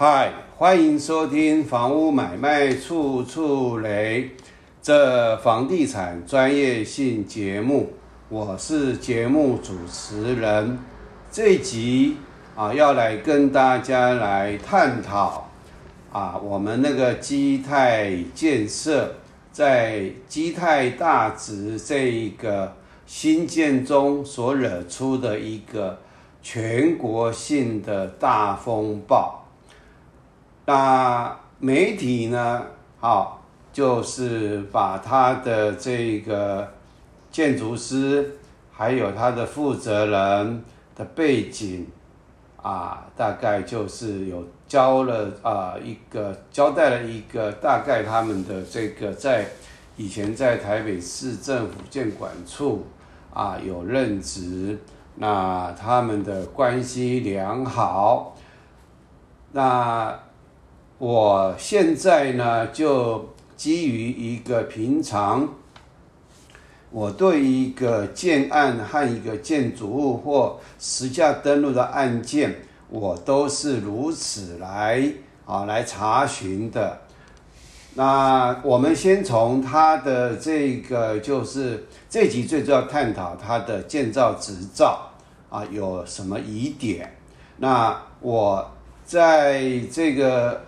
嗨，欢迎收听《房屋买卖处处雷》这房地产专业性节目，我是节目主持人。这一集啊，要来跟大家来探讨啊，我们那个基泰建设在基泰大直这一个新建中所惹出的一个全国性的大风暴。那媒体呢？好，就是把他的这个建筑师，还有他的负责人的背景，啊，大概就是有交了啊一个交代了一个大概他们的这个在以前在台北市政府建管处啊有任职，那他们的关系良好，那。我现在呢，就基于一个平常，我对一个建案和一个建筑物或实价登录的案件，我都是如此来啊来查询的。那我们先从它的这个，就是这集最主要探讨它的建造执照啊有什么疑点。那我在这个。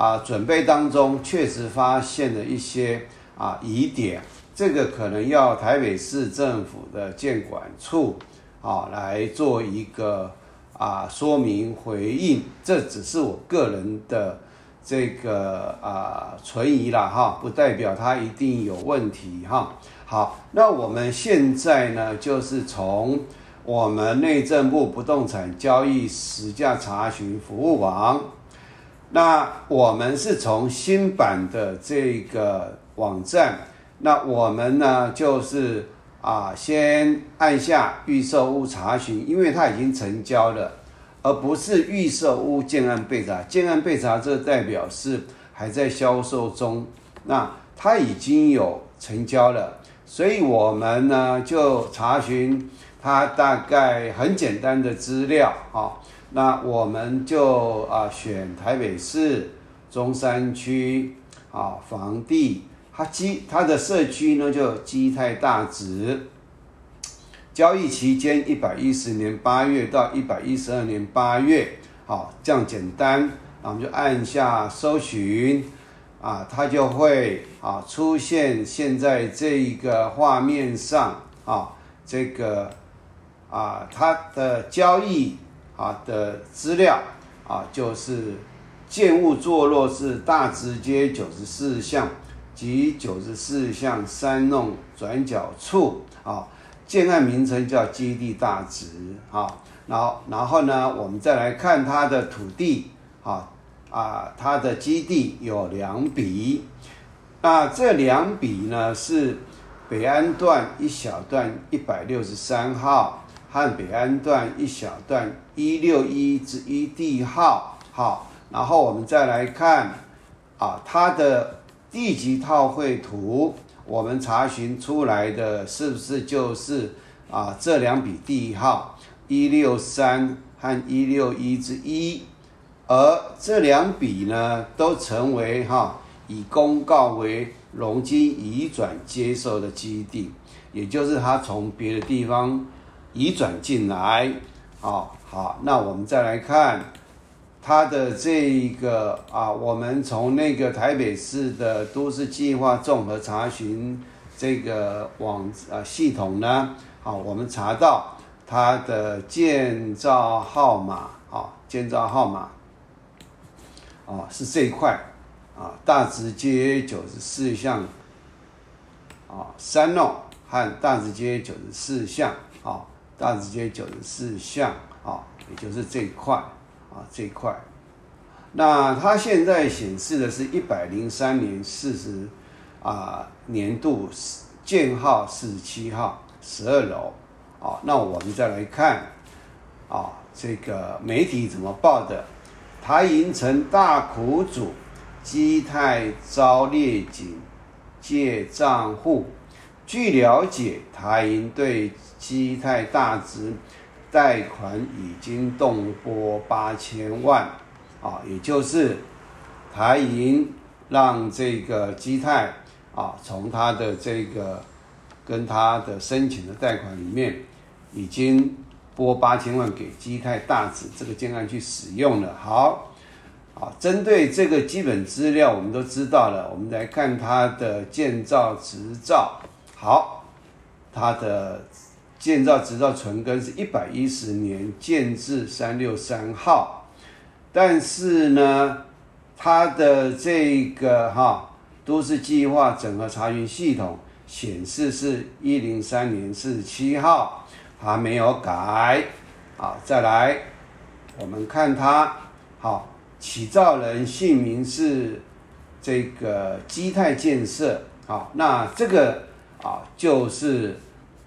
啊，准备当中确实发现了一些啊疑点，这个可能要台北市政府的建管处啊来做一个啊说明回应，这只是我个人的这个啊存疑了哈，不代表它一定有问题哈。好，那我们现在呢，就是从我们内政部不动产交易实价查询服务网。那我们是从新版的这个网站，那我们呢就是啊，先按下预售屋查询，因为它已经成交了，而不是预售屋建案备查。建案备查这代表是还在销售中，那它已经有成交了，所以我们呢就查询它大概很简单的资料啊。那我们就啊选台北市中山区啊房地，它基它的社区呢就基泰大直，交易期间一百一十年八月到一百一十二年八月，好这样简单，那我们就按下搜寻，啊它就会啊出现现在这一个画面上啊这个啊它的交易。啊的资料啊，就是建物坐落是大直街九十四巷及九十四巷三弄转角处啊，建案名称叫基地大直啊，然后然后呢，我们再来看它的土地啊啊，它的基地有两笔，那这两笔呢是北安段一小段一百六十三号。汉北安段一小段一六一之一地号，好，然后我们再来看啊，它的地级套绘图，我们查询出来的是不是就是啊这两笔地号一六三和一六一之一，而这两笔呢都成为哈以公告为容积移转接受的基地，也就是它从别的地方。移转进来，好好，那我们再来看它的这一个啊，我们从那个台北市的都市计划综合查询这个网啊系统呢，好，我们查到它的建造号码，啊，建造号码，啊，是这一块，啊，大直街九十四巷，啊，三弄和大直街九十四巷，啊。大直街九十四巷啊，也就是这一块啊，这一块。那它现在显示的是一百零三年四十啊年度建号四十七号十二楼啊。那我们再来看啊，这个媒体怎么报的？台银城大苦主基泰遭列警借账户。据了解，台银对基泰大直贷款已经动拨八千万，啊，也就是台银让这个基泰啊，从他的这个跟他的申请的贷款里面，已经拨八千万给基泰大子这个建案去使用了。好，啊，针对这个基本资料，我们都知道了。我们来看它的建造执照。好，它的。建造执照存根是一百一十年建制三六三号，但是呢，它的这个哈都市计划整合查询系统显示是一零三年四十七号，还没有改。好，再来，我们看它，好，起造人姓名是这个基泰建设，好，那这个啊就是。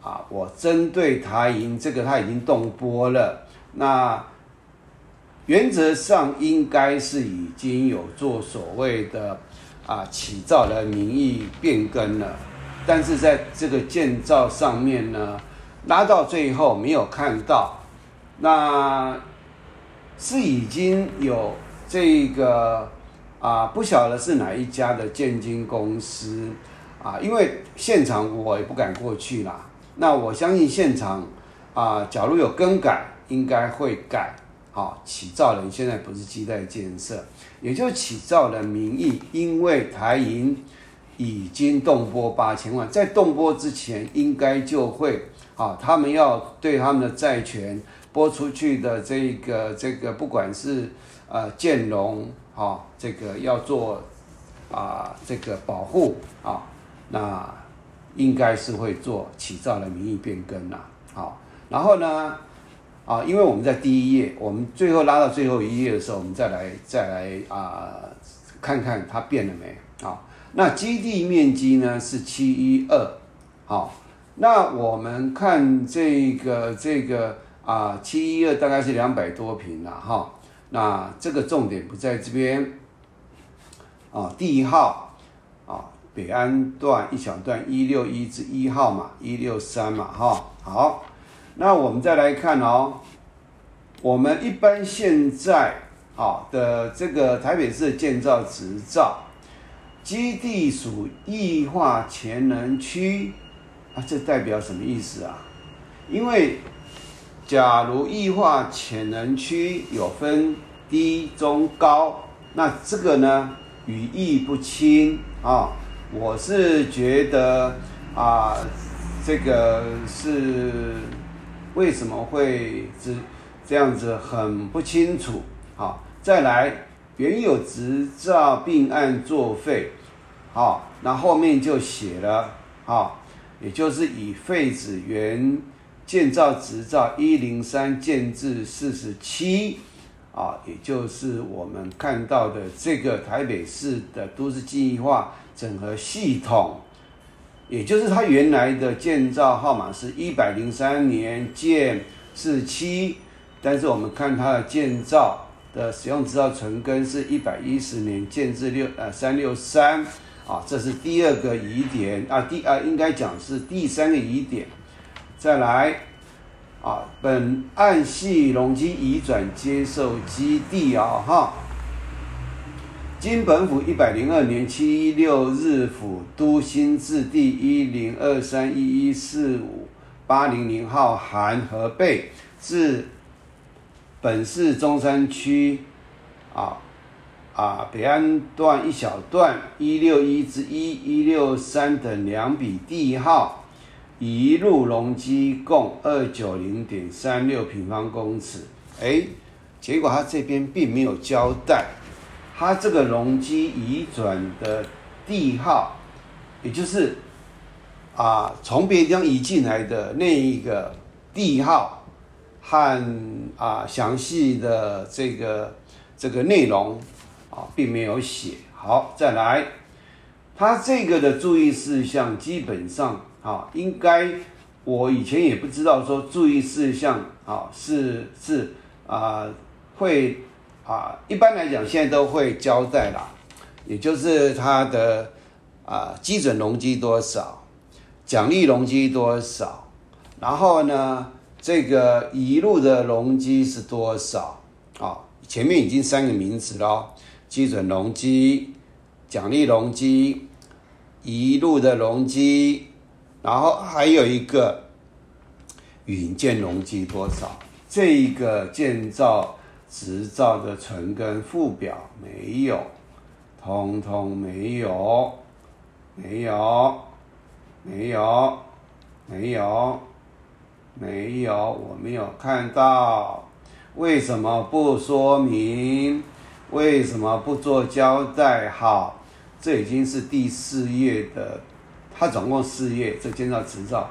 啊，我针对台银这个，他已经动波了。那原则上应该是已经有做所谓的啊起造的名义变更了，但是在这个建造上面呢，拉到最后没有看到，那是已经有这个啊不晓得是哪一家的建金公司啊，因为现场我也不敢过去啦。那我相信现场啊，假如有更改，应该会改。好，起造人现在不是基带建设，也就起造人名义，因为台银已经动拨八千万，在动拨之前，应该就会啊，他们要对他们的债权拨出去的这个这个，不管是呃建融啊，这个要做啊这个保护啊，那。应该是会做起造的名义变更啦，好，然后呢，啊，因为我们在第一页，我们最后拉到最后一页的时候，我们再来再来啊，看看它变了没，好，那基地面积呢是七一二，好，那我们看这个这个啊七一二大概是两百多平了哈，那这个重点不在这边，啊，第一号。北安段一小段一六一至一号嘛，一六三嘛，哈，好，那我们再来看哦，我们一般现在啊的这个台北市建造执照，基地属异化潜能区啊，这代表什么意思啊？因为假如异化潜能区有分低、中、高，那这个呢语义不清啊。我是觉得啊，这个是为什么会这这样子很不清楚。好，再来原有执照并案作废，好，那后面就写了，好，也就是以废止原建造执照一零三建制四十七，啊，也就是我们看到的这个台北市的都市计划。整合系统，也就是它原来的建造号码是一百零三年建四七，但是我们看它的建造的使用执照存根是一百一十年建至六呃三六三啊，这是第二个疑点啊，第啊应该讲是第三个疑点，再来啊，本案系容积移转接受基地啊哈。经本府一百零二年七一六日府都新字第一零二三一一四五八零零号函核备，至本市中山区啊啊北安段一小段一六一至一一六三等两笔地号，移入容积共二九零点三六平方公尺。哎，结果他这边并没有交代。它这个容积移转的地号，也就是啊从别地方移进来的那一个地号和啊详细的这个这个内容啊并没有写。好，再来，它这个的注意事项基本上啊应该我以前也不知道说注意事项啊是是啊会。啊，一般来讲，现在都会交代啦，也就是它的啊基准容积多少，奖励容积多少，然后呢，这个移入的容积是多少啊？前面已经三个名词了，基准容积、奖励容积、一路的容积，然后还有一个云建容积多少？这一个建造执照的存根附表没有，通通没有，没有，没有，没有，没有，我没有看到。为什么不说明？为什么不做交代？好，这已经是第四页的，它总共四页，这建造执照，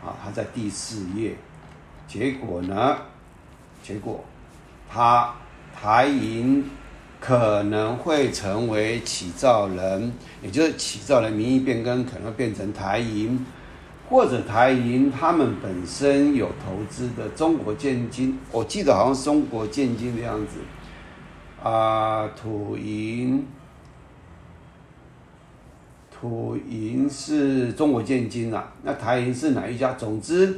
啊，它在第四页。结果呢？结果，他台银可能会成为起造人，也就是起造人名义变更，可能变成台银。或者台银他们本身有投资的中国建金，我记得好像中国建金的样子，啊，土银，土银是中国建金啊，那台银是哪一家？总之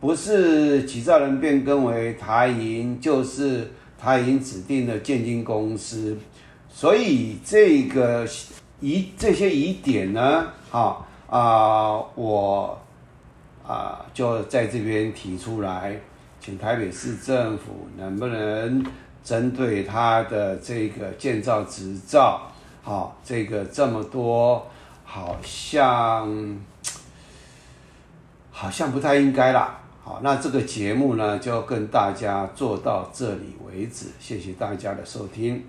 不是起造人变更为台银，就是台银指定的建金公司，所以这个疑这些疑点呢，哈啊我。啊，就在这边提出来，请台北市政府能不能针对他的这个建造执照，好，这个这么多，好像好像不太应该啦。好，那这个节目呢，就跟大家做到这里为止，谢谢大家的收听。